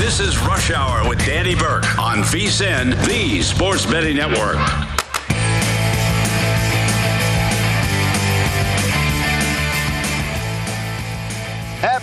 This is Rush Hour with Danny Burke on VSIN, the Sports Betting Network.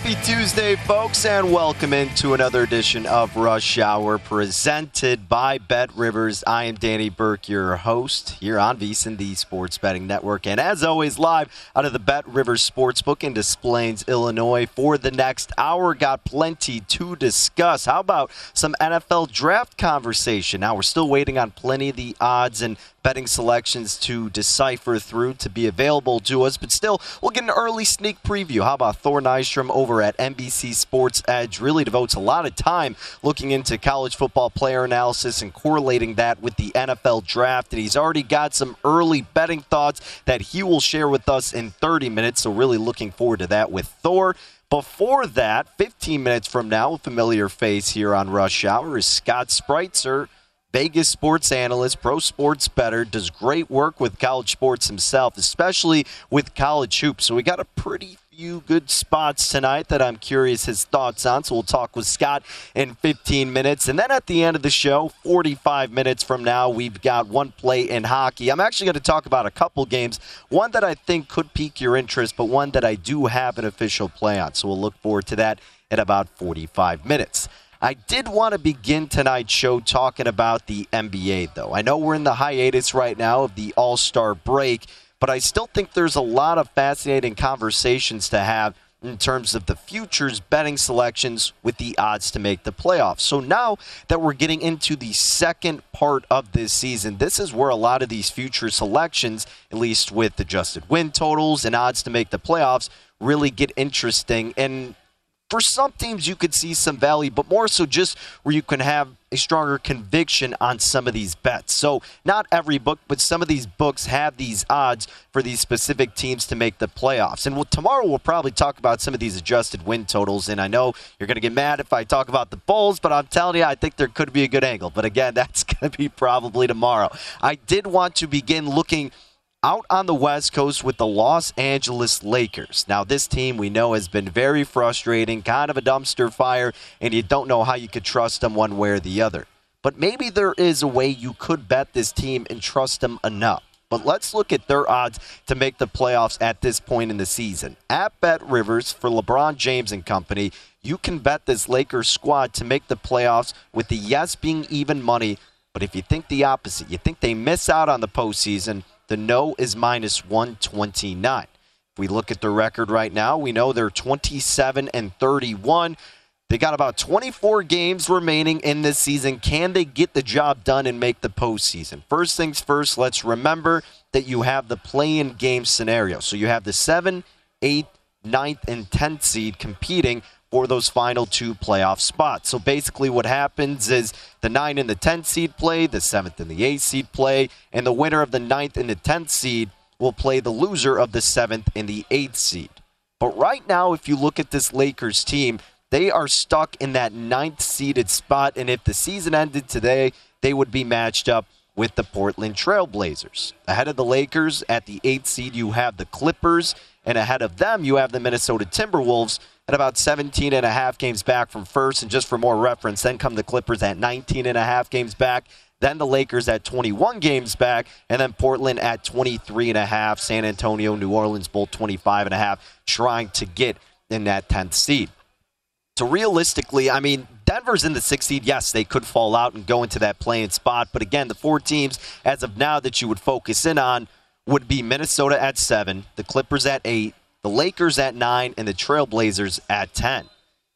Happy Tuesday, folks, and welcome into another edition of Rush Hour presented by Bet Rivers. I am Danny Burke, your host here on VSIN, the Sports Betting Network, and as always, live out of the Bet Rivers Sportsbook in Des Plaines, Illinois. For the next hour, got plenty to discuss. How about some NFL draft conversation? Now, we're still waiting on plenty of the odds and betting selections to decipher through to be available to us. But still, we'll get an early sneak preview. How about Thor Nystrom over at NBC Sports Edge? Really devotes a lot of time looking into college football player analysis and correlating that with the NFL draft. And he's already got some early betting thoughts that he will share with us in 30 minutes. So, really looking forward to that with Thor. Before that, 15 minutes from now, a familiar face here on Rush Hour is Scott Spreitzer Vegas sports analyst, pro sports better, does great work with college sports himself, especially with college hoops. So we got a pretty few good spots tonight that I'm curious his thoughts on. So we'll talk with Scott in 15 minutes. And then at the end of the show, 45 minutes from now, we've got one play in hockey. I'm actually going to talk about a couple games, one that I think could pique your interest, but one that I do have an official play on. So we'll look forward to that at about 45 minutes. I did want to begin tonight's show talking about the NBA, though. I know we're in the hiatus right now of the All Star break, but I still think there's a lot of fascinating conversations to have in terms of the futures betting selections with the odds to make the playoffs. So now that we're getting into the second part of this season, this is where a lot of these future selections, at least with adjusted win totals and odds to make the playoffs, really get interesting. And for some teams you could see some value, but more so just where you can have a stronger conviction on some of these bets. So, not every book, but some of these books have these odds for these specific teams to make the playoffs. And we'll, tomorrow we'll probably talk about some of these adjusted win totals. And I know you're going to get mad if I talk about the Bulls, but I'm telling you, I think there could be a good angle. But again, that's going to be probably tomorrow. I did want to begin looking out on the West Coast with the Los Angeles Lakers. Now, this team we know has been very frustrating, kind of a dumpster fire, and you don't know how you could trust them one way or the other. But maybe there is a way you could bet this team and trust them enough. But let's look at their odds to make the playoffs at this point in the season. At Bet Rivers for LeBron James and company, you can bet this Lakers squad to make the playoffs with the yes being even money. But if you think the opposite, you think they miss out on the postseason, the no is minus 129. If we look at the record right now, we know they're 27 and 31. They got about 24 games remaining in this season. Can they get the job done and make the postseason? First things first, let's remember that you have the play in game scenario. So you have the 7, 8, 9th, and 10th seed competing for those final two playoff spots. So basically, what happens is the 9 and the 10th seed play, the 7th and the 8th seed play, and the winner of the 9th and the 10th seed will play the loser of the 7th and the 8th seed. But right now, if you look at this Lakers team, they are stuck in that ninth seeded spot. And if the season ended today, they would be matched up with the Portland Trailblazers. Ahead of the Lakers at the eighth seed, you have the Clippers. And ahead of them, you have the Minnesota Timberwolves at about 17 and a half games back from first. And just for more reference, then come the Clippers at 19 and a half games back. Then the Lakers at 21 games back, and then Portland at 23 and a half. San Antonio, New Orleans, both 25 and a half, trying to get in that 10th seed. So realistically, I mean, Denver's in the sixth seed. Yes, they could fall out and go into that play-in spot. But again, the four teams as of now that you would focus in on would be Minnesota at seven, the Clippers at eight, the Lakers at nine, and the Trailblazers at 10.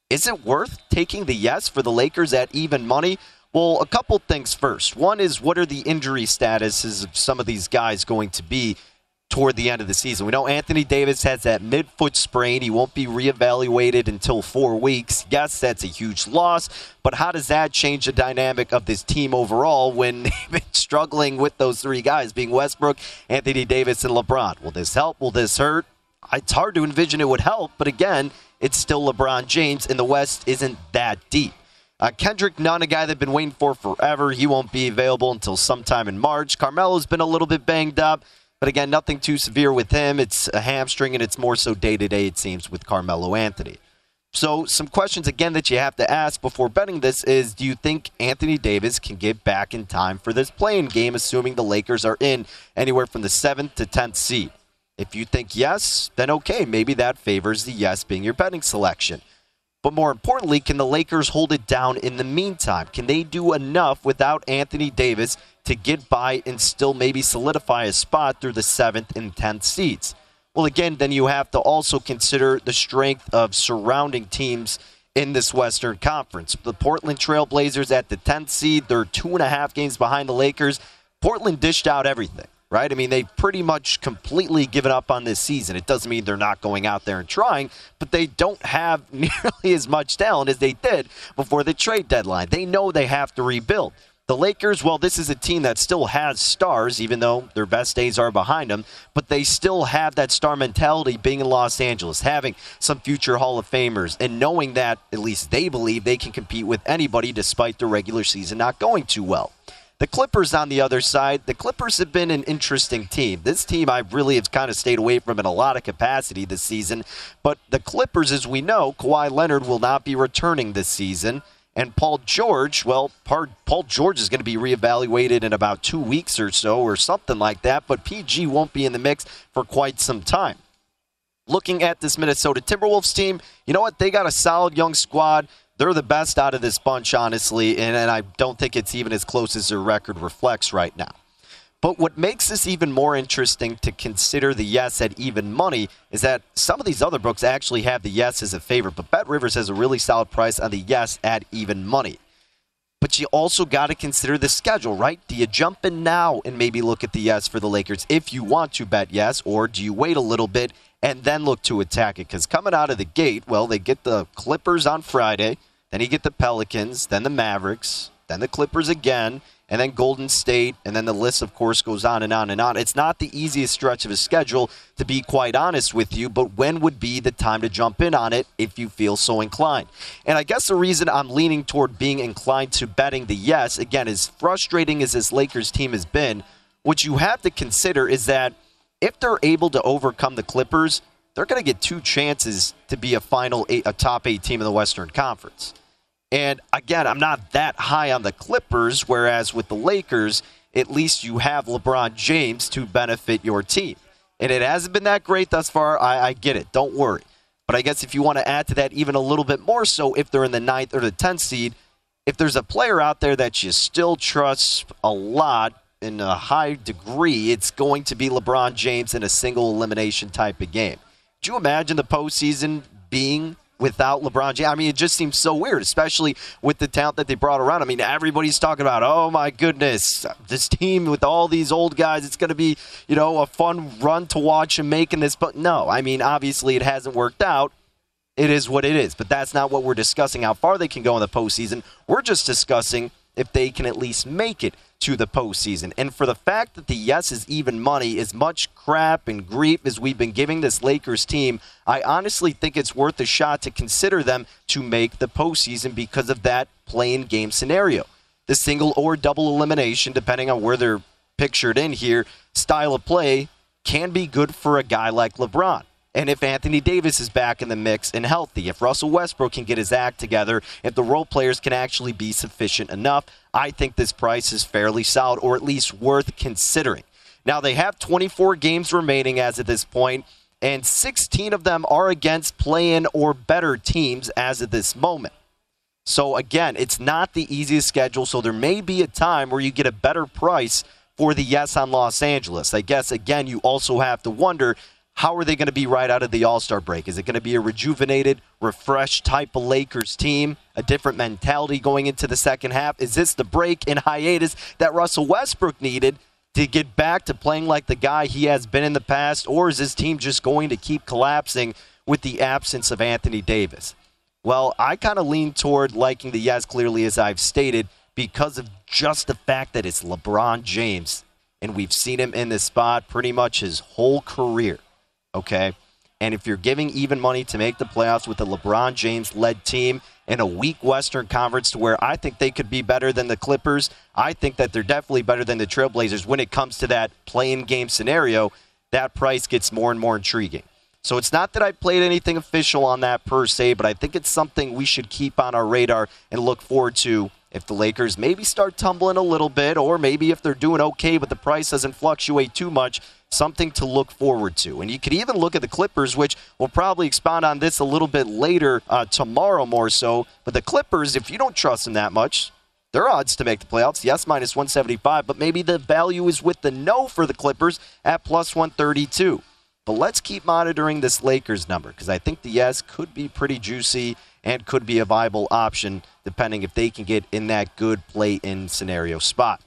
Is it worth taking the yes for the Lakers at even money? Well, a couple things first. One is what are the injury statuses of some of these guys going to be toward the end of the season? We know Anthony Davis has that midfoot sprain. He won't be reevaluated until four weeks. Yes, that's a huge loss, but how does that change the dynamic of this team overall when they've been struggling with those three guys being Westbrook, Anthony Davis, and LeBron? Will this help? Will this hurt? It's hard to envision it would help, but again, it's still LeBron James, and the West isn't that deep. Uh, Kendrick Nunn, a guy they've been waiting for forever. He won't be available until sometime in March. Carmelo's been a little bit banged up, but again, nothing too severe with him. It's a hamstring, and it's more so day to day, it seems, with Carmelo Anthony. So, some questions again that you have to ask before betting this is do you think Anthony Davis can get back in time for this play-in game, assuming the Lakers are in anywhere from the 7th to 10th seed? If you think yes, then okay, maybe that favors the yes being your betting selection. But more importantly, can the Lakers hold it down in the meantime? Can they do enough without Anthony Davis to get by and still maybe solidify a spot through the seventh and tenth seeds? Well, again, then you have to also consider the strength of surrounding teams in this Western Conference. The Portland Trailblazers at the 10th seed, they're two and a half games behind the Lakers. Portland dished out everything right? I mean, they've pretty much completely given up on this season. It doesn't mean they're not going out there and trying, but they don't have nearly as much talent as they did before the trade deadline. They know they have to rebuild. The Lakers, well, this is a team that still has stars, even though their best days are behind them, but they still have that star mentality being in Los Angeles, having some future Hall of Famers, and knowing that, at least they believe, they can compete with anybody despite the regular season not going too well. The Clippers on the other side, the Clippers have been an interesting team. This team I really have kind of stayed away from in a lot of capacity this season. But the Clippers, as we know, Kawhi Leonard will not be returning this season. And Paul George, well, Paul George is going to be reevaluated in about two weeks or so, or something like that. But PG won't be in the mix for quite some time. Looking at this Minnesota Timberwolves team, you know what? They got a solid young squad. They're the best out of this bunch, honestly, and, and I don't think it's even as close as their record reflects right now. But what makes this even more interesting to consider the yes at even money is that some of these other books actually have the yes as a favorite, but Bet Rivers has a really solid price on the yes at even money. But you also got to consider the schedule, right? Do you jump in now and maybe look at the yes for the Lakers if you want to bet yes, or do you wait a little bit and then look to attack it? Because coming out of the gate, well, they get the Clippers on Friday. Then you get the Pelicans, then the Mavericks, then the Clippers again, and then Golden State, and then the list, of course, goes on and on and on. It's not the easiest stretch of a schedule, to be quite honest with you, but when would be the time to jump in on it if you feel so inclined? And I guess the reason I'm leaning toward being inclined to betting the yes, again, as frustrating as this Lakers team has been, what you have to consider is that if they're able to overcome the Clippers, they're going to get two chances to be a final eight, a top eight team in the Western Conference. And again, I'm not that high on the Clippers, whereas with the Lakers, at least you have LeBron James to benefit your team. And it hasn't been that great thus far. I, I get it. Don't worry. But I guess if you want to add to that even a little bit more so, if they're in the ninth or the 10th seed, if there's a player out there that you still trust a lot in a high degree, it's going to be LeBron James in a single elimination type of game. Do you imagine the postseason being without LeBron James. I mean, it just seems so weird, especially with the talent that they brought around. I mean, everybody's talking about, oh my goodness, this team with all these old guys, it's going to be, you know, a fun run to watch and making this. But no, I mean, obviously it hasn't worked out. It is what it is. But that's not what we're discussing, how far they can go in the postseason. We're just discussing if they can at least make it to the postseason. And for the fact that the yes is even money, as much crap and grief as we've been giving this Lakers team, I honestly think it's worth a shot to consider them to make the postseason because of that play-in game scenario. The single or double elimination, depending on where they're pictured in here, style of play can be good for a guy like LeBron. And if Anthony Davis is back in the mix and healthy, if Russell Westbrook can get his act together, if the role players can actually be sufficient enough, I think this price is fairly solid or at least worth considering. Now, they have 24 games remaining as of this point, and 16 of them are against play-in or better teams as of this moment. So again, it's not the easiest schedule, so there may be a time where you get a better price for the yes on Los Angeles. I guess again, you also have to wonder how are they going to be right out of the All Star break? Is it going to be a rejuvenated, refreshed type of Lakers team, a different mentality going into the second half? Is this the break in hiatus that Russell Westbrook needed to get back to playing like the guy he has been in the past? Or is this team just going to keep collapsing with the absence of Anthony Davis? Well, I kind of lean toward liking the yes, clearly, as I've stated, because of just the fact that it's LeBron James. And we've seen him in this spot pretty much his whole career okay? And if you're giving even money to make the playoffs with a LeBron James led team in a weak Western Conference to where I think they could be better than the Clippers, I think that they're definitely better than the Trailblazers when it comes to that play-in game scenario, that price gets more and more intriguing. So it's not that I played anything official on that per se, but I think it's something we should keep on our radar and look forward to if the Lakers maybe start tumbling a little bit, or maybe if they're doing okay, but the price doesn't fluctuate too much something to look forward to. And you could even look at the Clippers, which we'll probably expound on this a little bit later uh, tomorrow more so. But the Clippers, if you don't trust them that much, their odds to make the playoffs, yes, minus 175, but maybe the value is with the no for the Clippers at plus 132. But let's keep monitoring this Lakers number because I think the yes could be pretty juicy and could be a viable option depending if they can get in that good play in scenario spot.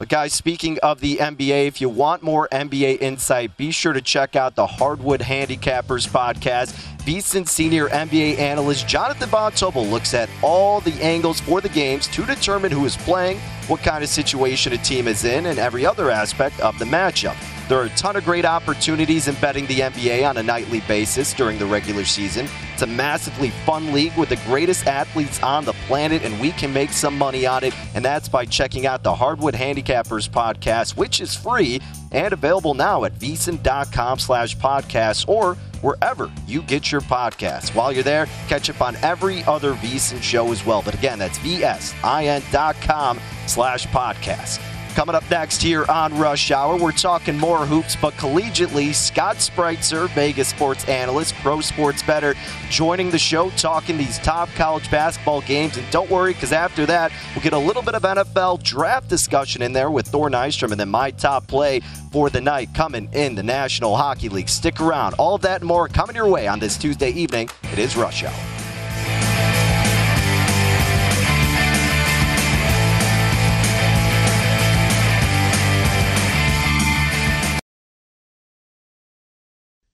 But, guys, speaking of the NBA, if you want more NBA insight, be sure to check out the Hardwood Handicappers podcast. VSiN senior NBA analyst Jonathan Von looks at all the angles for the games to determine who is playing, what kind of situation a team is in, and every other aspect of the matchup. There are a ton of great opportunities in betting the NBA on a nightly basis during the regular season. It's a massively fun league with the greatest athletes on the planet, and we can make some money on it. And that's by checking out the Hardwood Handicappers podcast, which is free and available now at vsin.com slash podcast or wherever you get your podcasts. While you're there, catch up on every other VSIN show as well. But again, that's vsin.com slash podcast. Coming up next here on Rush Hour, we're talking more hoops, but collegiately. Scott Spreitzer, Vegas sports analyst, pro sports better, joining the show, talking these top college basketball games. And don't worry, because after that, we'll get a little bit of NFL draft discussion in there with Thor Nystrom, and then my top play for the night coming in the National Hockey League. Stick around. All that and more coming your way on this Tuesday evening. It is Rush Hour.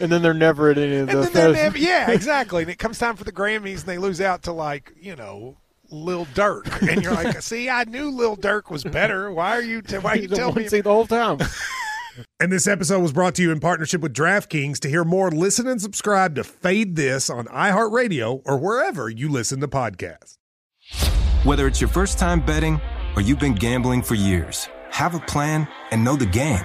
And then they're never at any of the. And then never, yeah, exactly. And it comes time for the Grammys, and they lose out to like you know Lil Durk, and you're like, see, I knew Lil Durk was better. Why are you? T- why are you telling me? See the whole time. and this episode was brought to you in partnership with DraftKings. To hear more, listen and subscribe to Fade This on iHeartRadio or wherever you listen to podcasts. Whether it's your first time betting or you've been gambling for years, have a plan and know the game.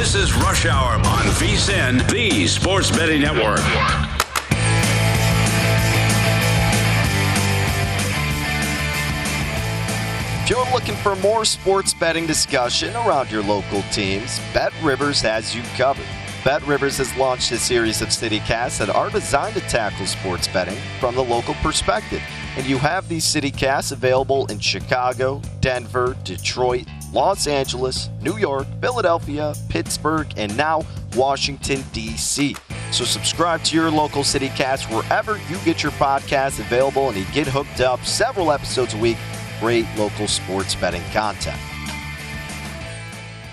This is Rush Hour on VSIN, the Sports Betting Network. If you're looking for more sports betting discussion around your local teams, Bet Rivers has you covered. Bet Rivers has launched a series of CityCasts that are designed to tackle sports betting from the local perspective. And you have these CityCasts available in Chicago, Denver, Detroit, Los Angeles, New York, Philadelphia, Pittsburgh, and now Washington, D.C. So subscribe to your local city CityCast wherever you get your podcasts available and you get hooked up several episodes a week. Great local sports betting content.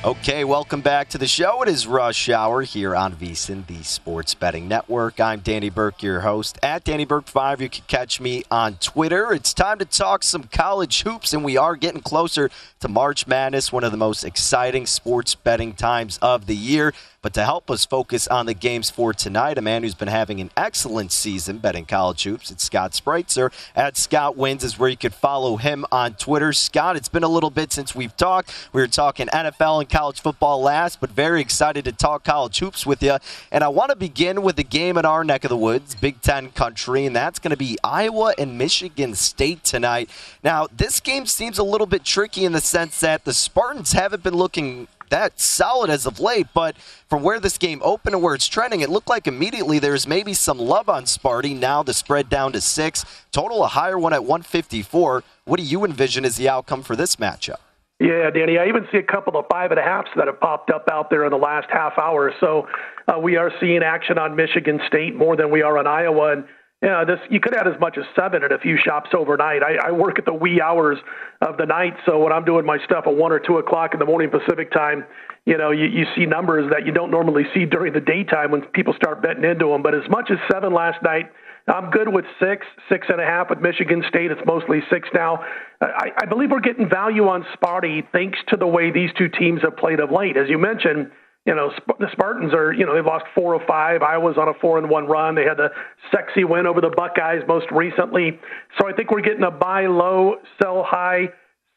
Okay, welcome back to the show. It is Rush Hour here on VSiN, the Sports Betting Network. I'm Danny Burke, your host. At Danny Burke5, you can catch me on Twitter. It's time to talk some college hoops, and we are getting closer to March Madness, one of the most exciting sports betting times of the year. But to help us focus on the games for tonight, a man who's been having an excellent season betting college hoops, it's Scott Spreitzer. At Scott Wins is where you could follow him on Twitter. Scott, it's been a little bit since we've talked. We were talking NFL and college football last, but very excited to talk college hoops with you. And I want to begin with the game in our neck of the woods, Big Ten country, and that's going to be Iowa and Michigan State tonight. Now, this game seems a little bit tricky in the sense that the Spartans haven't been looking that solid as of late, but from where this game opened and where it's trending, it looked like immediately there's maybe some love on Sparty. Now the spread down to six, total a higher one at 154. What do you envision as the outcome for this matchup? Yeah, Danny, I even see a couple of five and a halfs that have popped up out there in the last half hour. So uh, we are seeing action on Michigan State more than we are on Iowa. And you know, this you could add as much as seven at a few shops overnight. I, I work at the wee hours of the night, so when I'm doing my stuff at one or two o'clock in the morning Pacific time, you know, you, you see numbers that you don't normally see during the daytime when people start betting into them. But as much as seven last night, I'm good with six, six and a half with Michigan State. It's mostly six now. I, I believe we're getting value on Sparty thanks to the way these two teams have played of late. As you mentioned you know, the Spartans are, you know, they've lost four or five. Iowa's on a four and one run. They had the sexy win over the Buckeyes most recently. So I think we're getting a buy low, sell high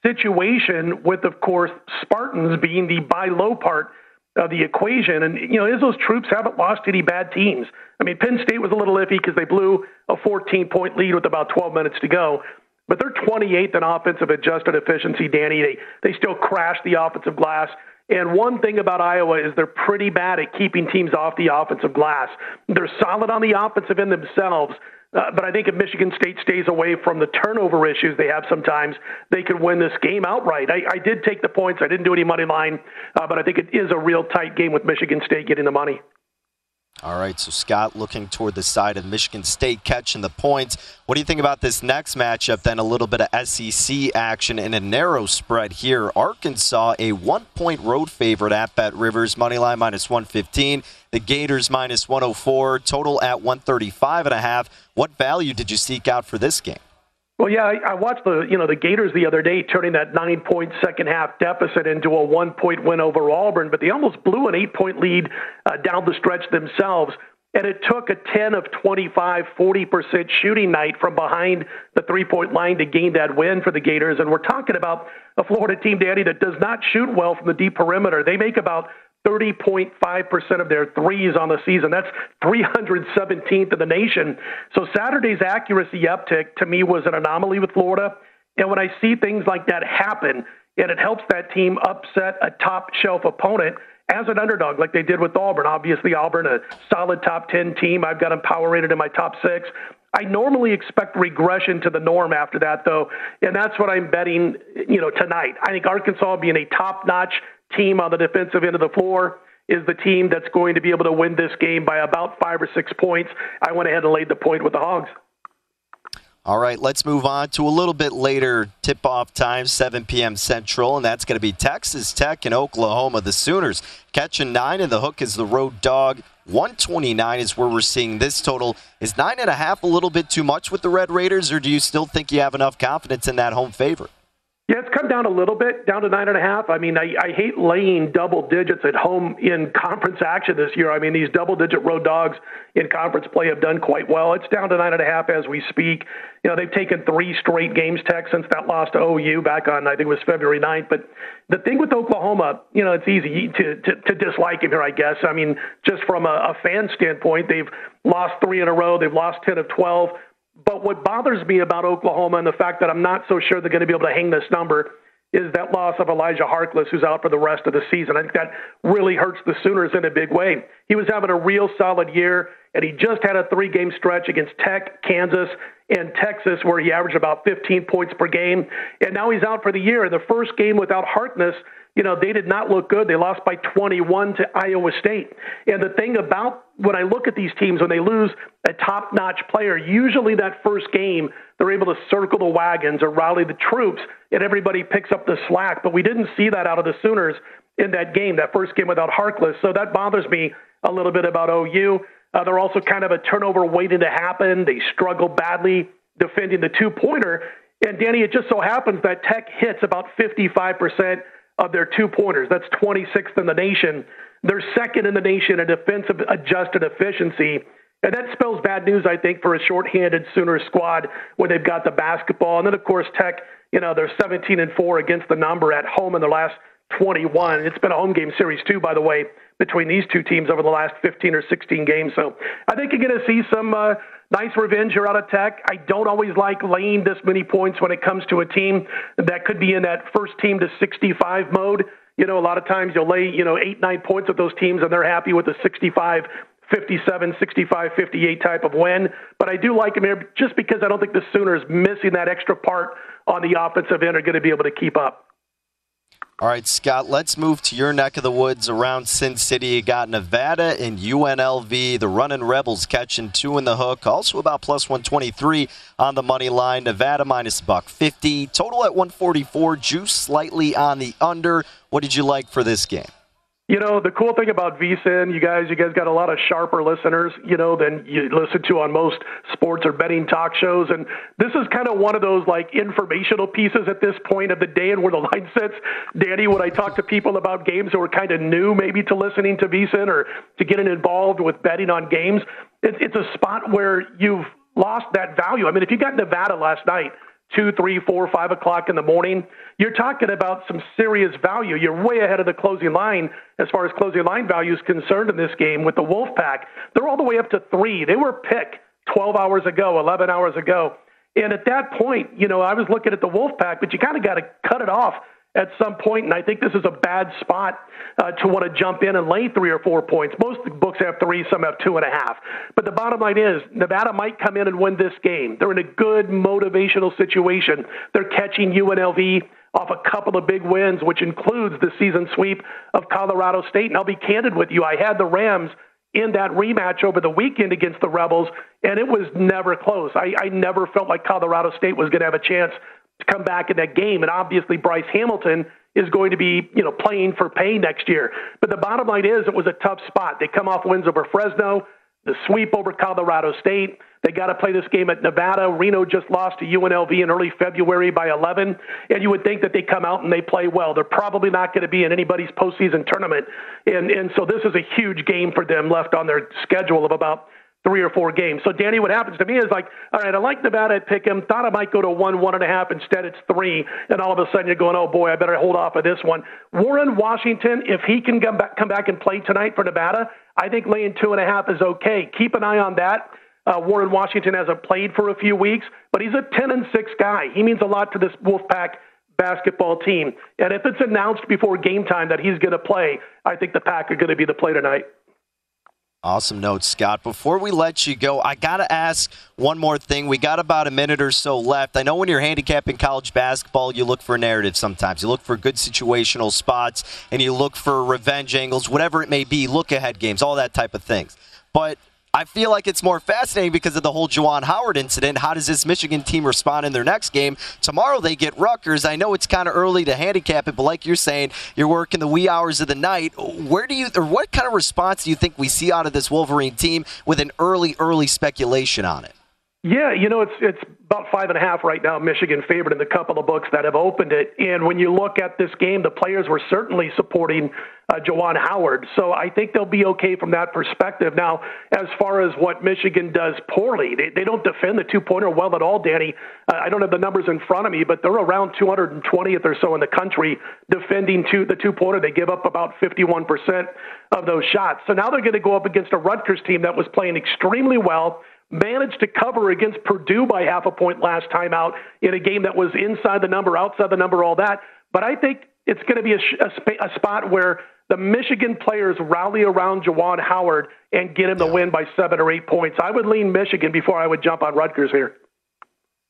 situation with, of course, Spartans being the buy low part of the equation. And, you know, Izzo's troops haven't lost any bad teams. I mean, Penn State was a little iffy because they blew a 14 point lead with about 12 minutes to go. But they're 28th in offensive adjusted efficiency, Danny. They, they still crash the offensive glass. And one thing about Iowa is they're pretty bad at keeping teams off the offensive glass. They're solid on the offensive end themselves. Uh, but I think if Michigan State stays away from the turnover issues they have sometimes, they could win this game outright. I, I did take the points. I didn't do any money line, uh, but I think it is a real tight game with Michigan State getting the money. All right, so Scott looking toward the side of Michigan State catching the points. What do you think about this next matchup? Then a little bit of SEC action in a narrow spread here. Arkansas, a one point road favorite at Bet Rivers, money line minus 115. The Gators minus 104, total at 135 and a half. What value did you seek out for this game? Well, yeah, I, I watched the you know the Gators the other day turning that nine point second half deficit into a one point win over Auburn, but they almost blew an eight point lead uh, down the stretch themselves. And it took a 10 of 25, 40% shooting night from behind the three point line to gain that win for the Gators. And we're talking about a Florida team, Danny, that does not shoot well from the deep perimeter. They make about 30.5% of their threes on the season. That's 317th in the nation. So Saturday's accuracy uptick to me was an anomaly with Florida. And when I see things like that happen, and it helps that team upset a top shelf opponent as an underdog, like they did with Auburn. Obviously, Auburn, a solid top 10 team. I've got them power rated in my top six. I normally expect regression to the norm after that, though, and that's what I'm betting. You know, tonight, I think Arkansas being a top-notch team on the defensive end of the floor is the team that's going to be able to win this game by about five or six points. I went ahead and laid the point with the Hogs. All right, let's move on to a little bit later tip off time, 7 p.m. Central, and that's going to be Texas Tech and Oklahoma. The Sooners catching nine, and the hook is the road dog. 129 is where we're seeing this total. Is nine and a half a little bit too much with the Red Raiders, or do you still think you have enough confidence in that home favorite? Yeah, it's come down a little bit, down to nine and a half. I mean, I, I hate laying double digits at home in conference action this year. I mean, these double digit road dogs in conference play have done quite well. It's down to nine and a half as we speak. You know, they've taken three straight games, Tech, since that loss to OU back on, I think it was February 9th. But the thing with Oklahoma, you know, it's easy to, to, to dislike him here, I guess. I mean, just from a, a fan standpoint, they've lost three in a row, they've lost 10 of 12. But what bothers me about Oklahoma and the fact that I'm not so sure they're going to be able to hang this number is that loss of Elijah Harkless, who's out for the rest of the season. I think that really hurts the Sooners in a big way. He was having a real solid year, and he just had a three game stretch against Tech, Kansas, and Texas where he averaged about 15 points per game. And now he's out for the year. And the first game without Harkless, you know, they did not look good. They lost by 21 to Iowa State. And the thing about when I look at these teams, when they lose a top notch player, usually that first game, they're able to circle the wagons or rally the troops and everybody picks up the slack. But we didn't see that out of the Sooners in that game, that first game without Harkless. So that bothers me a little bit about OU. Uh, they're also kind of a turnover waiting to happen. They struggle badly defending the two pointer. And Danny, it just so happens that Tech hits about 55% of their two pointers. That's 26th in the nation. They're second in the nation in defensive adjusted efficiency. And that spells bad news, I think, for a shorthanded Sooner squad when they've got the basketball. And then, of course, Tech, you know, they're 17 and 4 against the number at home in the last 21. It's been a home game series, too, by the way, between these two teams over the last 15 or 16 games. So I think you're going to see some uh, nice revenge here out of Tech. I don't always like laying this many points when it comes to a team that could be in that first team to 65 mode. You know, a lot of times you'll lay, you know, eight, nine points with those teams and they're happy with the 65 57, 65, 58 type of win. But I do like him here just because I don't think the Sooners missing that extra part on the offensive end are going to be able to keep up. All right, Scott, let's move to your neck of the woods around Sin City. You got Nevada and UNLV. The running Rebels catching two in the hook. Also about plus 123 on the money line. Nevada minus buck 50. Total at 144. Juice slightly on the under. What did you like for this game? You know, the cool thing about VSIN, you guys, you guys got a lot of sharper listeners, you know, than you listen to on most sports or betting talk shows. And this is kind of one of those like informational pieces at this point of the day and where the line sits. Danny, when I talk to people about games who are kind of new maybe to listening to VSIN or to getting involved with betting on games, it's a spot where you've lost that value. I mean, if you got Nevada last night, two, three, four, five o'clock in the morning, you're talking about some serious value. You're way ahead of the closing line as far as closing line value is concerned in this game with the Wolfpack. They're all the way up to three. They were picked 12 hours ago, 11 hours ago. And at that point, you know, I was looking at the Wolfpack, but you kind of got to cut it off at some point, and I think this is a bad spot uh, to want to jump in and lay three or four points. Most books have three, some have two and a half. But the bottom line is Nevada might come in and win this game. They're in a good motivational situation. They're catching UNLV off a couple of big wins, which includes the season sweep of Colorado State. And I'll be candid with you, I had the Rams in that rematch over the weekend against the Rebels, and it was never close. I, I never felt like Colorado State was going to have a chance to come back in that game. And obviously, Bryce Hamilton is going to be, you know, playing for pay next year. But the bottom line is, it was a tough spot. They come off wins over Fresno, the sweep over Colorado State. They got to play this game at Nevada. Reno just lost to UNLV in early February by 11, and you would think that they come out and they play well. They're probably not going to be in anybody's postseason tournament, and and so this is a huge game for them left on their schedule of about three or four games. So, Danny, what happens to me is like, all right, I like Nevada pick him. Thought I might go to one, one and a half. Instead, it's three. And all of a sudden, you're going, oh boy, I better hold off of this one. Warren Washington, if he can come back, come back and play tonight for Nevada, I think laying two and a half is okay. Keep an eye on that. Uh, Warren Washington hasn't played for a few weeks, but he's a 10 and 6 guy. He means a lot to this Wolfpack basketball team. And if it's announced before game time that he's going to play, I think the Pack are going to be the play tonight. Awesome notes, Scott. Before we let you go, I got to ask one more thing. We got about a minute or so left. I know when you're handicapping college basketball, you look for narrative sometimes. You look for good situational spots and you look for revenge angles, whatever it may be, look ahead games, all that type of things. But I feel like it's more fascinating because of the whole Juwan Howard incident. How does this Michigan team respond in their next game? Tomorrow they get Rutgers. I know it's kind of early to handicap it, but like you're saying, you're working the wee hours of the night. Where do you, or what kind of response do you think we see out of this Wolverine team with an early, early speculation on it? Yeah, you know, it's it's about five and a half right now, Michigan favored in the couple of books that have opened it. And when you look at this game, the players were certainly supporting uh, Juwan Howard. So I think they'll be okay from that perspective. Now, as far as what Michigan does poorly, they, they don't defend the two pointer well at all, Danny. Uh, I don't have the numbers in front of me, but they're around 220th or so in the country defending two, the two pointer. They give up about 51% of those shots. So now they're going to go up against a Rutgers team that was playing extremely well managed to cover against Purdue by half a point last time out in a game that was inside the number, outside the number, all that. But I think it's going to be a, a, a spot where the Michigan players rally around Juwan Howard and get him the win by seven or eight points. I would lean Michigan before I would jump on Rutgers here.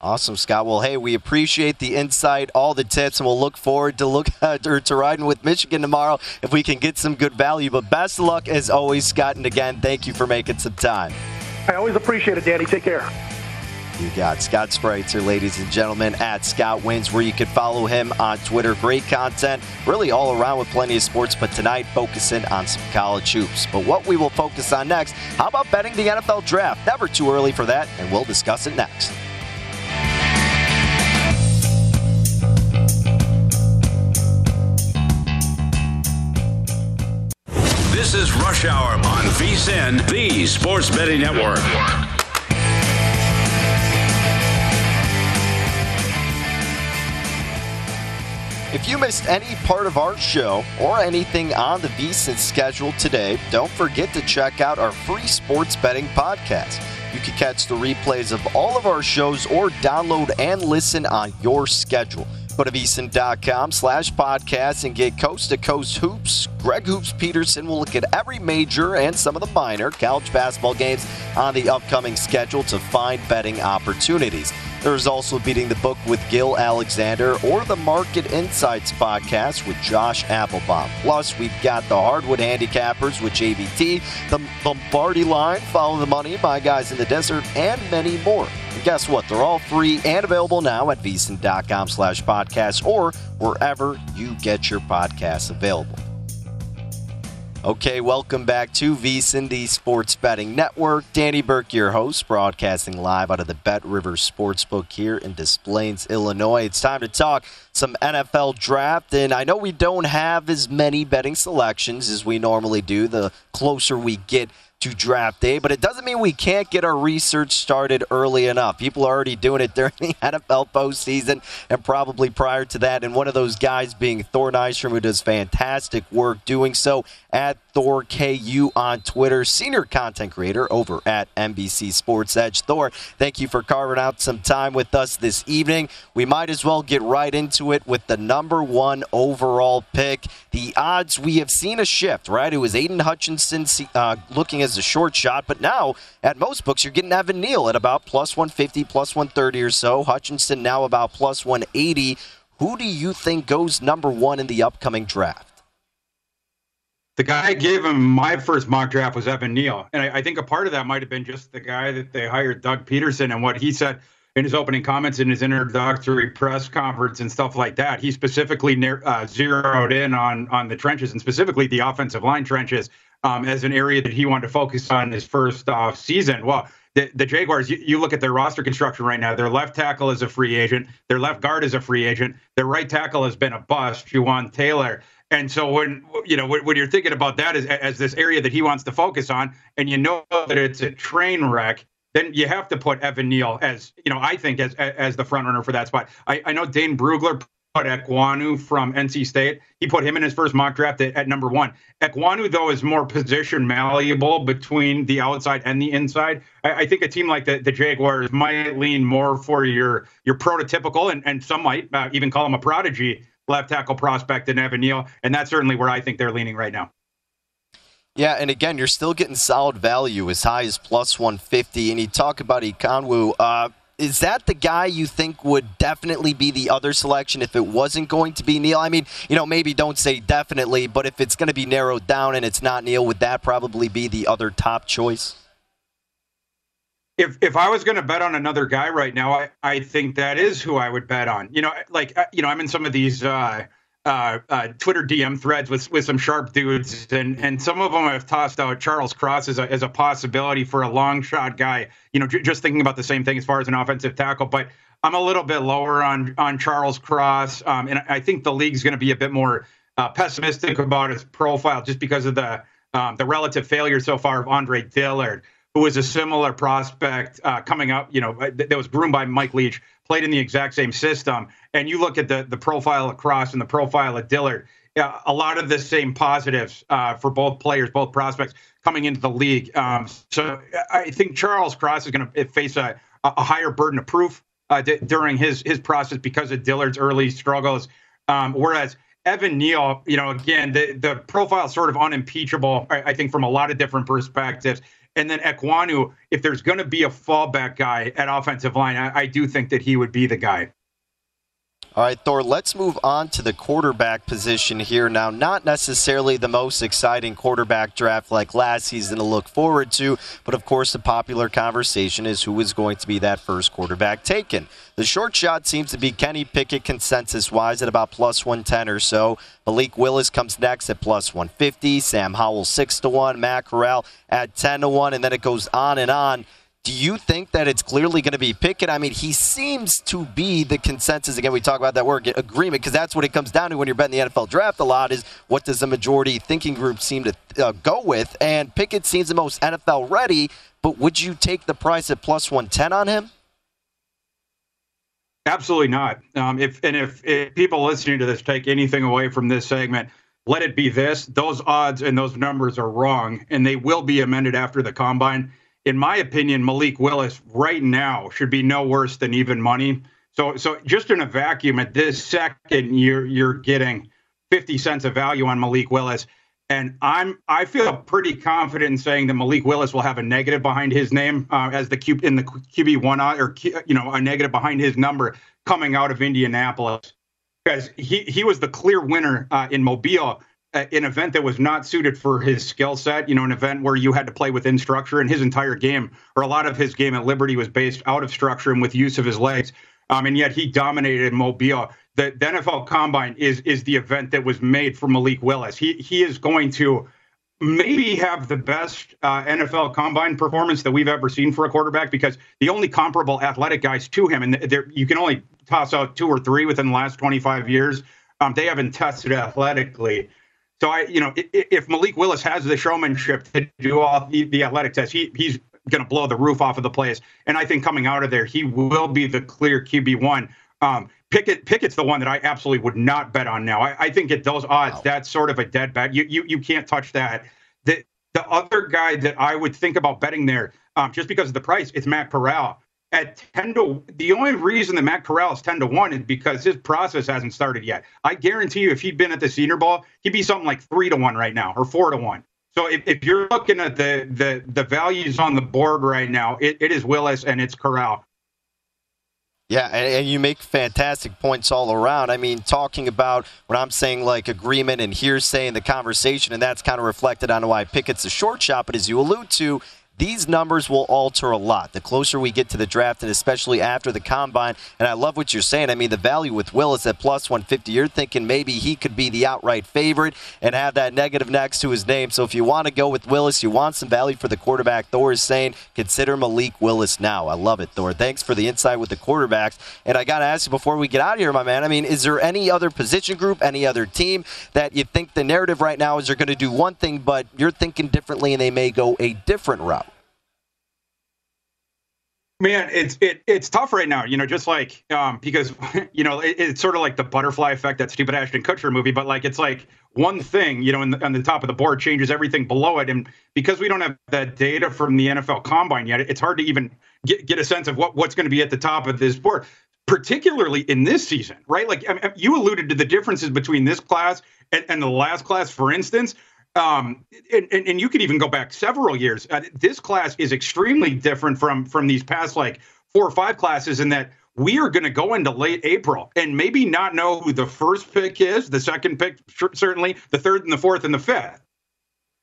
Awesome, Scott. Well, hey, we appreciate the insight, all the tips, and we'll look forward to look or to riding with Michigan tomorrow if we can get some good value. But best of luck as always, Scott. And again, thank you for making some time. I always appreciate it, Danny. Take care. You got Scott Spreitzer, ladies and gentlemen, at Scott Wins, where you can follow him on Twitter. Great content, really all around with plenty of sports, but tonight focusing on some college hoops. But what we will focus on next, how about betting the NFL draft? Never too early for that, and we'll discuss it next. This is Rush Hour on VSIN, the Sports Betting Network. If you missed any part of our show or anything on the VSIN schedule today, don't forget to check out our free sports betting podcast. You can catch the replays of all of our shows or download and listen on your schedule. Go to vsin.com slash podcast and get coast to coast hoops. Greg Hoops Peterson will look at every major and some of the minor college basketball games on the upcoming schedule to find betting opportunities. There's also Beating the Book with Gill Alexander or the Market Insights podcast with Josh Appelbaum. Plus, we've got the Hardwood Handicappers with JVT, the Lombardi Line, Follow the Money, My Guys in the Desert, and many more. And guess what? They're all free and available now at vsin.com slash podcast or wherever you get your podcasts available. Okay, welcome back to VSIN, the Sports Betting Network. Danny Burke, your host, broadcasting live out of the Bet River Sportsbook here in Des Plaines, Illinois. It's time to talk some NFL draft, and I know we don't have as many betting selections as we normally do the closer we get to draft day, but it doesn't mean we can't get our research started early enough. People are already doing it during the NFL postseason and probably prior to that. And one of those guys being Thor Nystrom, who does fantastic work doing so at Thor KU on Twitter, senior content creator over at NBC Sports Edge. Thor, thank you for carving out some time with us this evening. We might as well get right into it with the number one overall pick. The odds we have seen a shift, right? It was Aiden Hutchinson uh, looking as a short shot, but now at most books you're getting Evan Neal at about plus 150, plus 130 or so. Hutchinson now about plus 180. Who do you think goes number one in the upcoming draft? The guy I gave him my first mock draft was Evan Neal. And I, I, think a part of that might have been just the guy that they hired, Doug Pederson, and what he said in his opening comments in his introductory press conference and stuff like that. He specifically uh, zeroed in on on the trenches and specifically the offensive line trenches um, as an area that he wanted to focus on his first off season. Well, the, the Jaguars, you, you, look at their roster construction right now. Their left tackle is a free agent. Their left guard is a free agent. Their right tackle has been a bust, Jawaan Taylor. And so when you know when, you're thinking about that as, as this area that he wants to focus on, and you know that it's a train wreck, then you have to put Evan Neal as you know I think as as the front runner for that spot. I, I know Dane Brugler put Ekwonu from NC State. He put him in his first mock draft at, at number one. Ekwonu though is more position malleable between the outside and the inside. I, I think a team like the, the Jaguars might lean more for your your prototypical and and some might uh, even call him a prodigy left tackle prospect in Evan Neal, and that's certainly where I think they're leaning right now. Yeah, and again, you're still getting solid value as high as plus 150. And you talk about Ekwonu. Uh, is that the guy you think would definitely be the other selection if it wasn't going to be Neal? I mean, you know, maybe don't say definitely, but if it's going to be narrowed down and it's not Neal, would that probably be the other top choice? If if I was going to bet on another guy right now, I, I think that is who I would bet on. You know, like uh, you know, I'm in some of these uh, uh, uh, Twitter DM threads with with some sharp dudes, and and some of them have tossed out Charles Cross as a as a possibility for a long shot guy. You know, j- just thinking about the same thing as far as an offensive tackle, but I'm a little bit lower on on Charles Cross, um, and I think the league's going to be a bit more uh, pessimistic about his profile just because of the um, the relative failure so far of Andre Dillard who was a similar prospect uh, coming up, you know, that was groomed by Mike Leach, played in the exact same system. And you look at the the profile of Cross and the profile of Dillard, uh, a lot of the same positives uh, for both players, both prospects coming into the league. Um, so I think Charles Cross is going to face a, a higher burden of proof uh, d- during his his process because of Dillard's early struggles. Um, whereas Evan Neal, you know, again, the, the profile sort of unimpeachable, I, I think, from a lot of different perspectives. And then Ekwonu, if there's going to be a fallback guy at offensive line, I, I do think that he would be the guy. All right, Thor, let's move on to the quarterback position here now. Not necessarily the most exciting quarterback draft like last season to look forward to, but of course, the popular conversation is who is going to be that first quarterback taken. The short shot seems to be Kenny Pickett consensus wise at about plus 110 or so. Malik Willis comes next at plus 150. Sam Howell 6 to 1. Matt Corral at 10 to 1. And then it goes on and on. Do you think that it's clearly going to be Pickett? I mean, he seems to be the consensus. Again, we talk about that word agreement because that's what it comes down to when you're betting the NFL draft a lot is what does the majority thinking group seem to uh, go with? And Pickett seems the most NFL ready, but would you take the price at plus 110 on him? Absolutely not. Um, if and if, if people listening to this take anything away from this segment, let it be this: those odds and those numbers are wrong, and they will be amended after the combine in my opinion, Malik Willis right now should be no worse than even money. So, so just in a vacuum, at this second, you're you're getting 50 cents of value on Malik Willis, and I'm I feel pretty confident in saying that Malik Willis will have a negative behind his name uh, as the Q in the QB one uh, or you know a negative behind his number coming out of Indianapolis because he he was the clear winner uh, in Mobile an event that was not suited for his skill set, you know, an event where you had to play within structure, and his entire game, or a lot of his game at Liberty, was based out of structure and with use of his legs. Um, and yet he dominated Mobile. The, the, NFL Combine is is the event that was made for Malik Willis. He he is going to maybe have the best uh, NFL Combine performance that we've ever seen for a quarterback because the only comparable athletic guys to him, and there you can only toss out two or three within the last 25 years. Um, they haven't tested athletically. So I, you know, if Malik Willis has the showmanship to do all the, the athletic tests, he he's going to blow the roof off of the place. And I think coming out of there, he will be the clear QB one. Um, Pickett Pickett's the one that I absolutely would not bet on now. I, I think at those odds, wow. that's sort of a dead bet. You you you can't touch that. The the other guy that I would think about betting there, um, just because of the price, it's Matt Corral at 10 to the only reason that Matt Corral is 10 to 1 is because his process hasn't started yet. I guarantee you if he'd been at the Senior Bowl, he'd be something like 3 to 1 right now or 4 to 1. So if, if you're looking at the the the values on the board right now, it, it is Willis and it's Corral. Yeah, and, and, you make fantastic points all around. I mean, talking about what I'm saying like agreement and hearsay in the conversation, and that's kind of reflected on why Pickett's a short shot. But as you allude to, these numbers will alter a lot the closer we get to the draft and especially after the combine. And I love what you're saying. I mean, the value with Willis at plus 150, you're thinking maybe he could be the outright favorite and have that negative next to his name. So if you want to go with Willis, you want some value for the quarterback, Thor is saying consider Malik Willis now. I love it, Thor. Thanks for the insight with the quarterbacks. And I got to ask you before we get out of here, my man, I mean, is there any other position group, any other team that you think the narrative right now is they're going to do one thing, but you're thinking differently and they may go a different route? Man, it's it, it's tough right now, you know, just like um, because you know it, it's sort of like the butterfly effect that stupid Ashton Kutcher movie, but like it's like one thing, you know, the, on the top of the board changes everything below it, and because we don't have that data from the NFL Combine yet, it's hard to even get get a sense of what what's going to be at the top of this board, particularly in this season, right? Like I mean, you alluded to the differences between this class and, and the last class, for instance. Um, and, and, you could even go back several years. Uh, this class is extremely different from from these past like four or five classes in that we are going to go into late April and maybe not know who the first pick is, the second pick certainly, the third and the fourth and the fifth.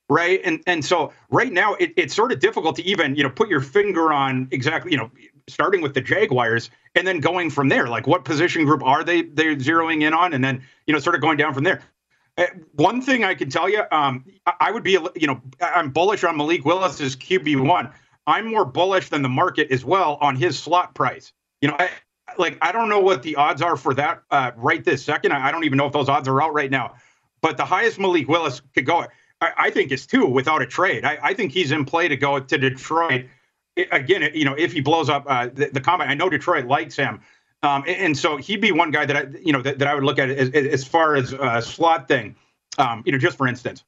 Right. And and so right now it, it's sort of difficult to even, you know, put your finger on exactly, you know, starting with the Jaguars and then going from there. Like what position group are they they're zeroing in on? And then, you know, sort of going down from there. Uh, one thing I can tell you, um, I would be, you know, I'm bullish on Malik Willis's QB one. I'm more bullish than the market as well on his slot price. You know, I, like I don't know what the odds are for that uh, right this second. I don't even know if those odds are out right now. But the highest Malik Willis could go, I, I think, is two without a trade. I, I, think he's in play to go to Detroit. again, you know, if he blows up uh, the, the I know Detroit likes him. Um, and, so he'd be one guy that I, you know, that, that I would look at as, as far as a slot thing. Um, you know, just for instance.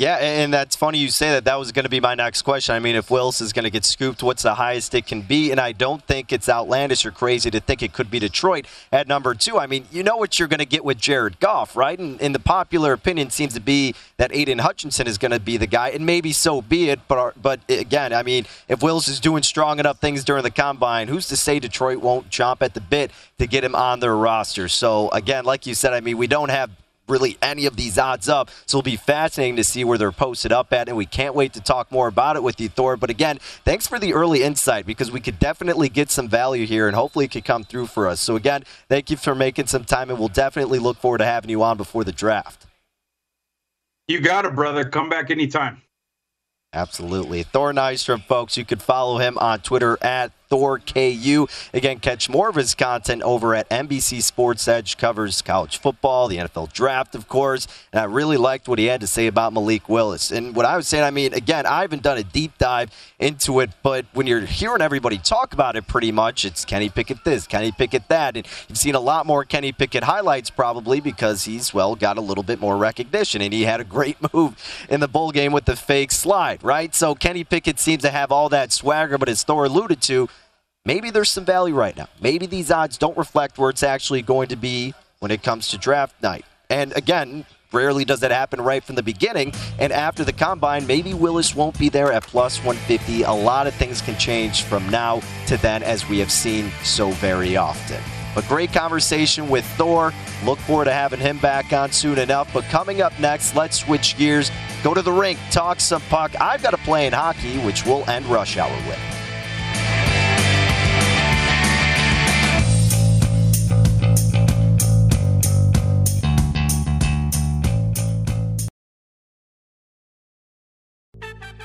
Yeah, and that's funny you say that. That was going to be my next question. I mean, if Willis is going to get scooped, what's the highest it can be? And I don't think it's outlandish or crazy to think it could be Detroit at number two. I mean, you know what you're going to get with Jared Goff, right? And, and the popular opinion seems to be that Aidan Hutchinson is going to be the guy, and maybe so be it. But but again, I mean, if Willis is doing strong enough things during the combine, who's to say Detroit won't jump at the bit to get him on their roster? So again, like you said, I mean, we don't have really any of these odds up. So it'll be fascinating to see where they're posted up at, and we can't wait to talk more about it with you, Thor. But again, thanks for the early insight because we could definitely get some value here, and hopefully it could come through for us. So again, thank you for making some time, and we'll definitely look forward to having you on before the draft. You got it, brother. Come back anytime. Absolutely. Thor Nystrom, folks, you could follow him on Twitter at ThorKU. Again, catch more of his content over at NBC Sports Edge. Covers college football, the NFL draft, of course. And I really liked what he had to say about Malik Willis. And what I was saying, I mean, again, I haven't done a deep dive into it, but when you're hearing everybody talk about it pretty much, it's Kenny Pickett this, Kenny Pickett that. And you've seen a lot more Kenny Pickett highlights probably because he's, well, got a little bit more recognition. And he had a great move in the bowl game with the fake slide, right? So Kenny Pickett seems to have all that swagger, but as Thor alluded to, maybe there's some value right now. Maybe these odds don't reflect where it's actually going to be when it comes to draft night. And again, rarely does that happen right from the beginning. And after the combine, maybe Willis won't be there at plus 150. A lot of things can change from now to then, as we have seen so very often. But great conversation with Thor. Look forward to having him back on soon enough. But coming up next, let's switch gears, go to the rink, talk some puck. I've got to play in hockey, which we'll end rush hour with.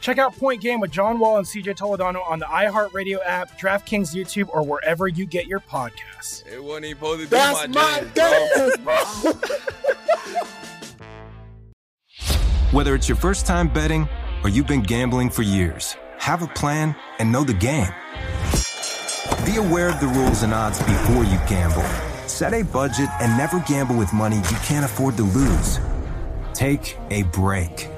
Check out Point Game with John Wall and CJ Toledano on the iHeartRadio app, DraftKings YouTube, or wherever you get your podcasts. It wasn't even supposed to be That's my, my game, Whether it's your first time betting or you've been gambling for years, have a plan and know the game. Be aware of the rules and odds before you gamble. Set a budget and never gamble with money you can't afford to lose. Take a break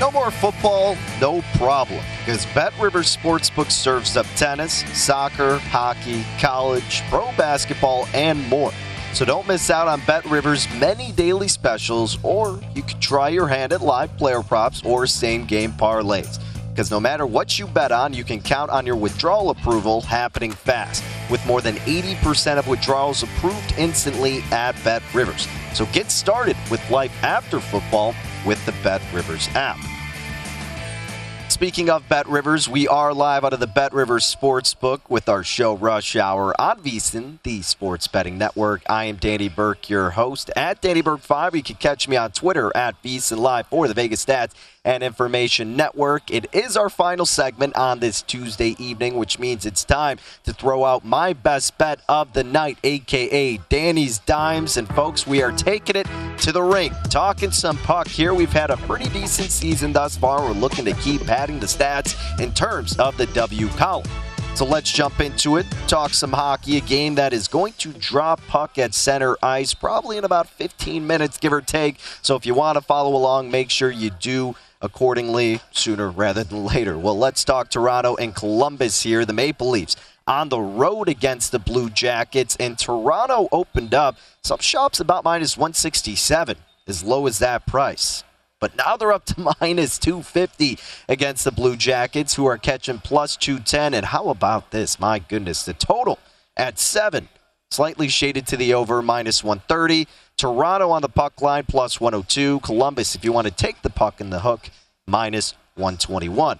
No more football, no problem. Because Bet Rivers Sportsbook serves up tennis, soccer, hockey, college, pro basketball, and more. So don't miss out on Bet Rivers' many daily specials, or you can try your hand at live player props or same game parlays. Because no matter what you bet on, you can count on your withdrawal approval happening fast, with more than 80% of withdrawals approved instantly at Bet Rivers. So get started with life after football with the Bet Rivers app. Speaking of Bet Rivers, we are live out of the Bet Rivers Sportsbook with our show Rush Hour on VSIN, the Sports Betting Network. I am Danny Burke, your host at Danny Burke5. You can catch me on Twitter at VSIN Live for the Vegas Stats and Information Network. It is our final segment on this Tuesday evening, which means it's time to throw out my best bet of the night, aka Danny's Dimes. And folks, we are taking it to the rink, talking some puck here. We've had a pretty decent season thus far. We're looking to keep padding the stats in terms of the W column. So let's jump into it. Talk some hockey. A game that is going to drop puck at center ice probably in about 15 minutes, give or take. So if you want to follow along, make sure you do accordingly sooner rather than later. Well, let's talk Toronto and Columbus here. The Maple Leafs on the road against the Blue Jackets, and Toronto opened up some shops about minus 167, as low as that price. But now they're up to minus 250 against the Blue Jackets, who are catching plus 210. And how about this? My goodness, the total at seven, slightly shaded to the over, minus 130. Toronto on the puck line, plus 102. Columbus, if you want to take the puck in the hook, minus 121.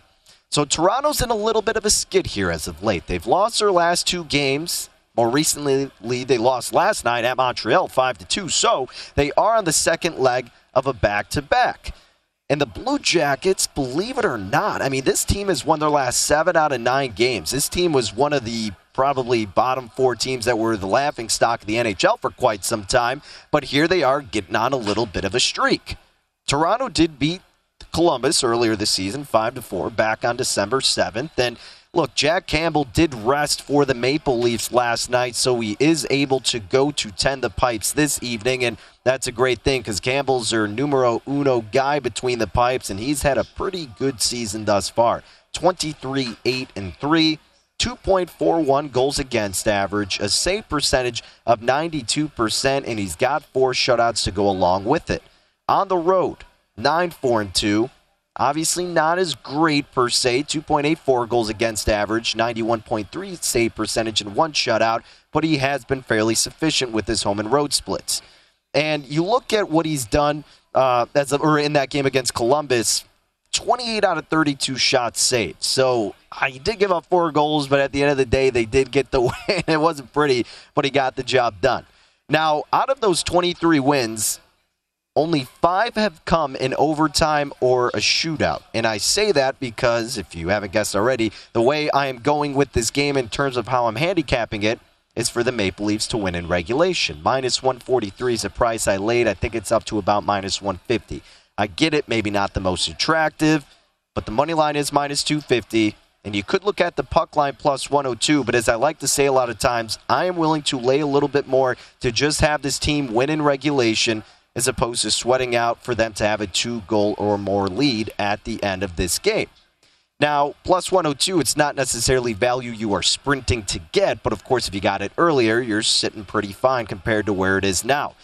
So Toronto's in a little bit of a skid here as of late. They've lost their last two games. More recently, they lost last night at Montreal 5 to 2. So they are on the second leg of a back to back. And the Blue Jackets, believe it or not, I mean, this team has won their last seven out of nine games. This team was one of the probably bottom four teams that were the laughing stock of the NHL for quite some time. But here they are getting on a little bit of a streak. Toronto did beat Columbus earlier this season, 5 to 4, back on December 7th. And look, Jack Campbell did rest for the Maple Leafs last night, so he is able to go to tend the pipes this evening. And that's a great thing because Campbell's their numero uno guy between the pipes, and he's had a pretty good season thus far 23 8 and 3. 2.41 goals against average, a save percentage of 92%, and he's got four shutouts to go along with it. On the road, 9 4 and 2. Obviously, not as great per se. 2.84 goals against average, 91.3 save percentage, and one shutout, but he has been fairly sufficient with his home and road splits. And you look at what he's done uh, as a, or in that game against Columbus 28 out of 32 shots saved. So he did give up four goals, but at the end of the day, they did get the win. It wasn't pretty, but he got the job done. Now, out of those 23 wins, only five have come in overtime or a shootout. And I say that because, if you haven't guessed already, the way I am going with this game in terms of how I'm handicapping it is for the Maple Leafs to win in regulation. Minus 143 is the price I laid. I think it's up to about minus 150. I get it, maybe not the most attractive, but the money line is minus 250. And you could look at the puck line plus 102, but as I like to say a lot of times, I am willing to lay a little bit more to just have this team win in regulation as opposed to sweating out for them to have a two goal or more lead at the end of this game. Now, plus 102, it's not necessarily value you are sprinting to get, but of course, if you got it earlier, you're sitting pretty fine compared to where it is now.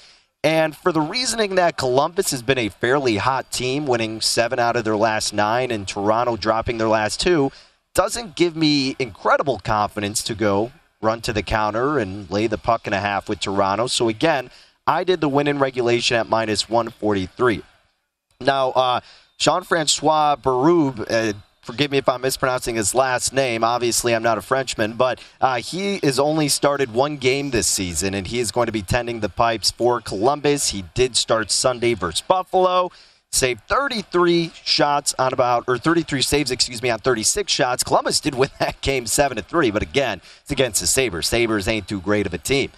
And for the reasoning that Columbus has been a fairly hot team, winning seven out of their last nine, and Toronto dropping their last two, doesn't give me incredible confidence to go run to the counter and lay the puck and a half with Toronto. So again, I did the win in regulation at minus 143. Now, uh, Jean Francois Berube, uh, forgive me if I'm mispronouncing his last name. Obviously, I'm not a Frenchman, but uh, he has only started one game this season, and he is going to be tending the pipes for Columbus. He did start Sunday versus Buffalo. Saved 33 shots on about, or 33 saves, excuse me, on 36 shots. Columbus did win that game 7 to 3, but again, it's against the Sabres. Sabres ain't too great of a team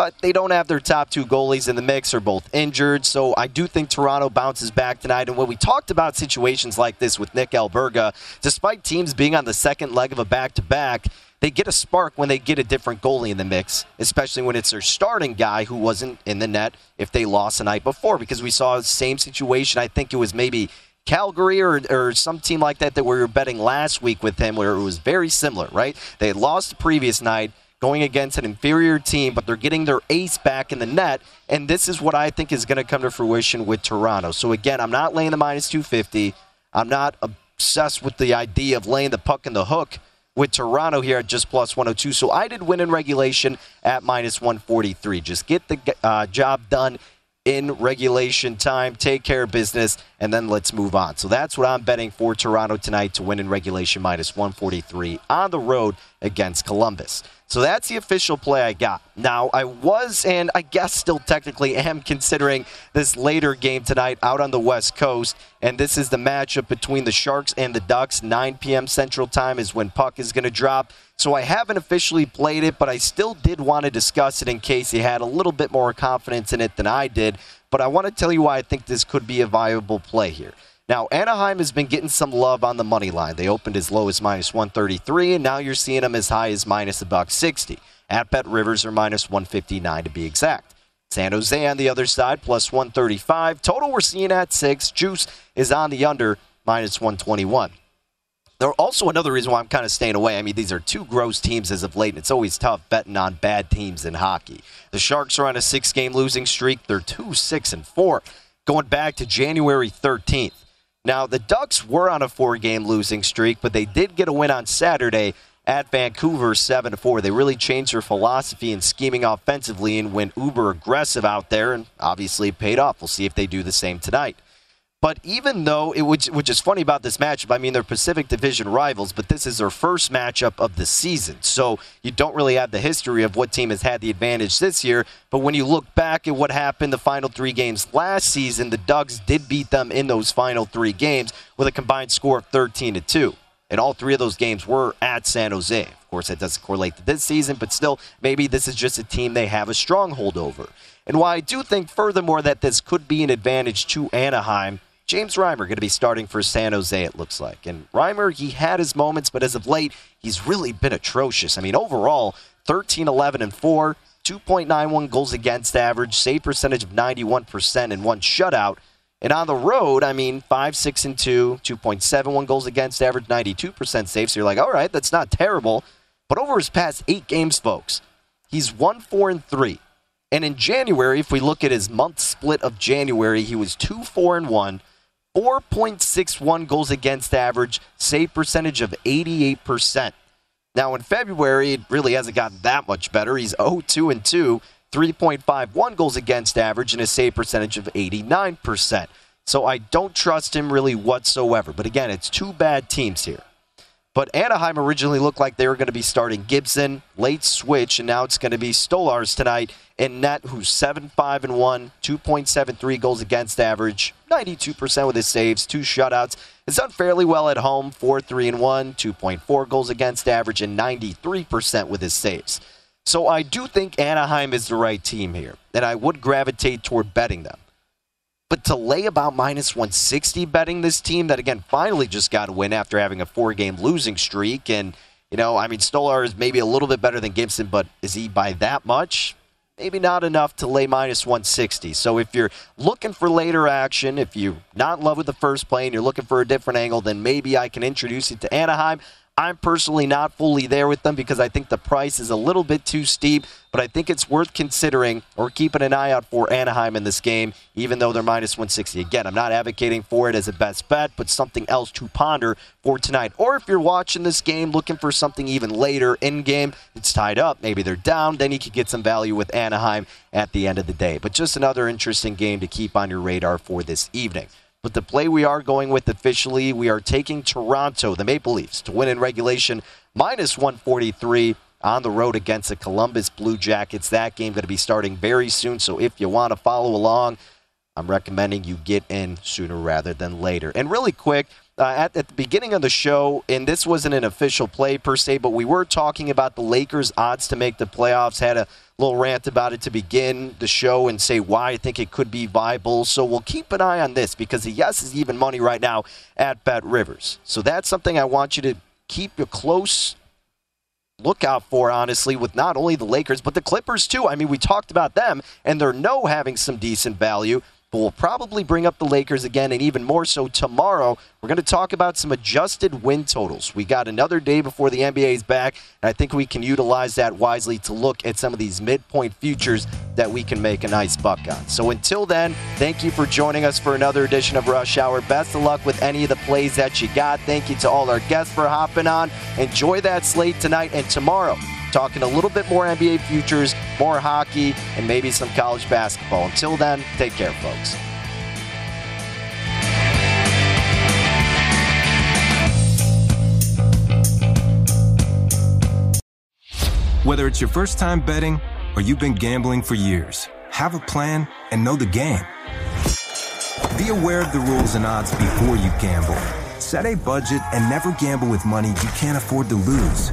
but they don't have their top two goalies in the mix, are both injured. So I do think Toronto bounces back tonight. And when we talked about situations like this with Nick Alberga, despite teams being on the second leg of a back to back, they get a spark when they get a different goalie in the mix, especially when it's their starting guy who wasn't in the net if they lost the night before. Because we saw the same situation. I think it was maybe Calgary or, or some team like that that we were betting last week with him, where it was very similar, right? They lost the previous night going against an inferior team, but they're getting their ace back in the net. And this is what I think is going to come to fruition with Toronto. So, again, I'm not laying the minus 250. I'm not obsessed with the idea of laying the puck in the hook with Toronto here at just plus 102. So, I did win in regulation at minus 143. Just get the uh, job done in regulation time. Take care of business, and then let's move on. So that's what I'm betting for Toronto tonight to win in regulation minus 143 on the road against Columbus. So that's the official play I got. Now, I was, and I guess still technically am considering this later game tonight out on the West Coast. And this is the matchup between the Sharks and the Ducks. 9 p.m. Central Time is when puck is going to drop. So I haven't officially played it, but I still did want to discuss it in case you had a little bit more confidence in it than I did. But I want to tell you why I think this could be a viable play here. Now, Anaheim has been getting some love on the money line. They opened as low as minus 133, and now you're seeing them as high as minus a buck 60. At Bet Rivers are minus 159 to be exact. San Jose on the other side, plus 135. Total we're seeing at six. Juice is on the under, minus 121. There also another reason why I'm kind of staying away. I mean, these are two gross teams as of late, and it's always tough betting on bad teams in hockey. The Sharks are on a six-game losing streak. They're two, six, and four, going back to January 13th. Now, the Ducks were on a four-game losing streak, but they did get a win on Saturday at Vancouver 7 4. They really changed their philosophy in scheming offensively and went uber aggressive out there, and obviously paid off. We'll see if they do the same tonight. But even though it which, which is funny about this matchup, I mean they're Pacific Division rivals, but this is their first matchup of the season. So you don't really have the history of what team has had the advantage this year. But when you look back at what happened the final three games last season, the Ducks did beat them in those final three games with a combined score of 13 to 2. And all three of those games were at San Jose. Of course, that doesn't correlate to this season, but still, maybe this is just a team they have a stronghold over. And while I do think, furthermore, that this could be an advantage to Anaheim, James Reimer going to be starting for San Jose, it looks like. And Reimer, he had his moments, but as of late, he's really been atrocious. I mean, overall, 13, 11, and 4, 2.91 goals against average, save percentage of 91%, and one shutout. And on the road, I mean, 5, 6, and 2, 2.71 goals against average, 92% save. So you're like, all right, that's not terrible. But over his past eight games, folks, he's 1, 4, and 3. And in January, if we look at his month split of January, he was 2, 4, and 1. 4.61 goals against average, save percentage of 88%. Now in February, it really hasn't gotten that much better. He's 0-2 and 2, 3.51 goals against average, and a save percentage of 89%. So I don't trust him really whatsoever. But again, it's two bad teams here. But Anaheim originally looked like they were going to be starting Gibson, late switch, and now it's going to be Stolarz tonight in net, who's 7 5 and 1, 2.73 goals against average, 92% with his saves, two shutouts. It's done fairly well at home, 4 3 and 1, 2.4 goals against average, and 93% with his saves. So I do think Anaheim is the right team here, and I would gravitate toward betting them. But to lay about minus 160 betting this team that, again, finally just got a win after having a four game losing streak. And, you know, I mean, Stolarz is maybe a little bit better than Gibson, but is he by that much? Maybe not enough to lay minus 160. So if you're looking for later action, if you're not in love with the first play and you're looking for a different angle, then maybe I can introduce you to Anaheim. I'm personally not fully there with them because I think the price is a little bit too steep, but I think it's worth considering or keeping an eye out for Anaheim in this game, even though they're minus 160. Again, I'm not advocating for it as a best bet, but something else to ponder for tonight. Or if you're watching this game looking for something even later in game, it's tied up, maybe they're down, then you could get some value with Anaheim at the end of the day. But just another interesting game to keep on your radar for this evening. But the play we are going with officially, we are taking Toronto, the Maple Leafs, to win in regulation minus 143 on the road against the Columbus Blue Jackets. That game going to be starting very soon. So if you want to follow along, I'm recommending you get in sooner rather than later. And really quick, uh, at, at, the beginning of the show, and this wasn't an official play per se, but we were talking about the Lakers' odds to make the playoffs. Had a little rant about it to begin the show and say why I think it could be viable. So we'll keep an eye on this because the yes is even money right now at Bet Rivers. So that's something I want you to keep a close lookout for, honestly, with not only the Lakers, but the Clippers, too. I mean, we talked about them, and they're no having some decent value but we'll probably bring up the Lakers again, and even more so tomorrow. We're going to talk about some adjusted win totals. We got another day before the NBA is back, and I think we can utilize that wisely to look at some of these midpoint futures that we can make a nice buck on. So until then, thank you for joining us for another edition of Rush Hour. Best of luck with any of the plays that you got. Thank you to all our guests for hopping on. Enjoy that slate tonight and tomorrow talking a little bit more NBA futures, more hockey, and maybe some college basketball. Until then, take care, folks. Whether it's your first time betting or you've been gambling for years, have a plan and know the game. Be aware of the rules and odds before you gamble. Set a budget and never gamble with money you can't afford to lose.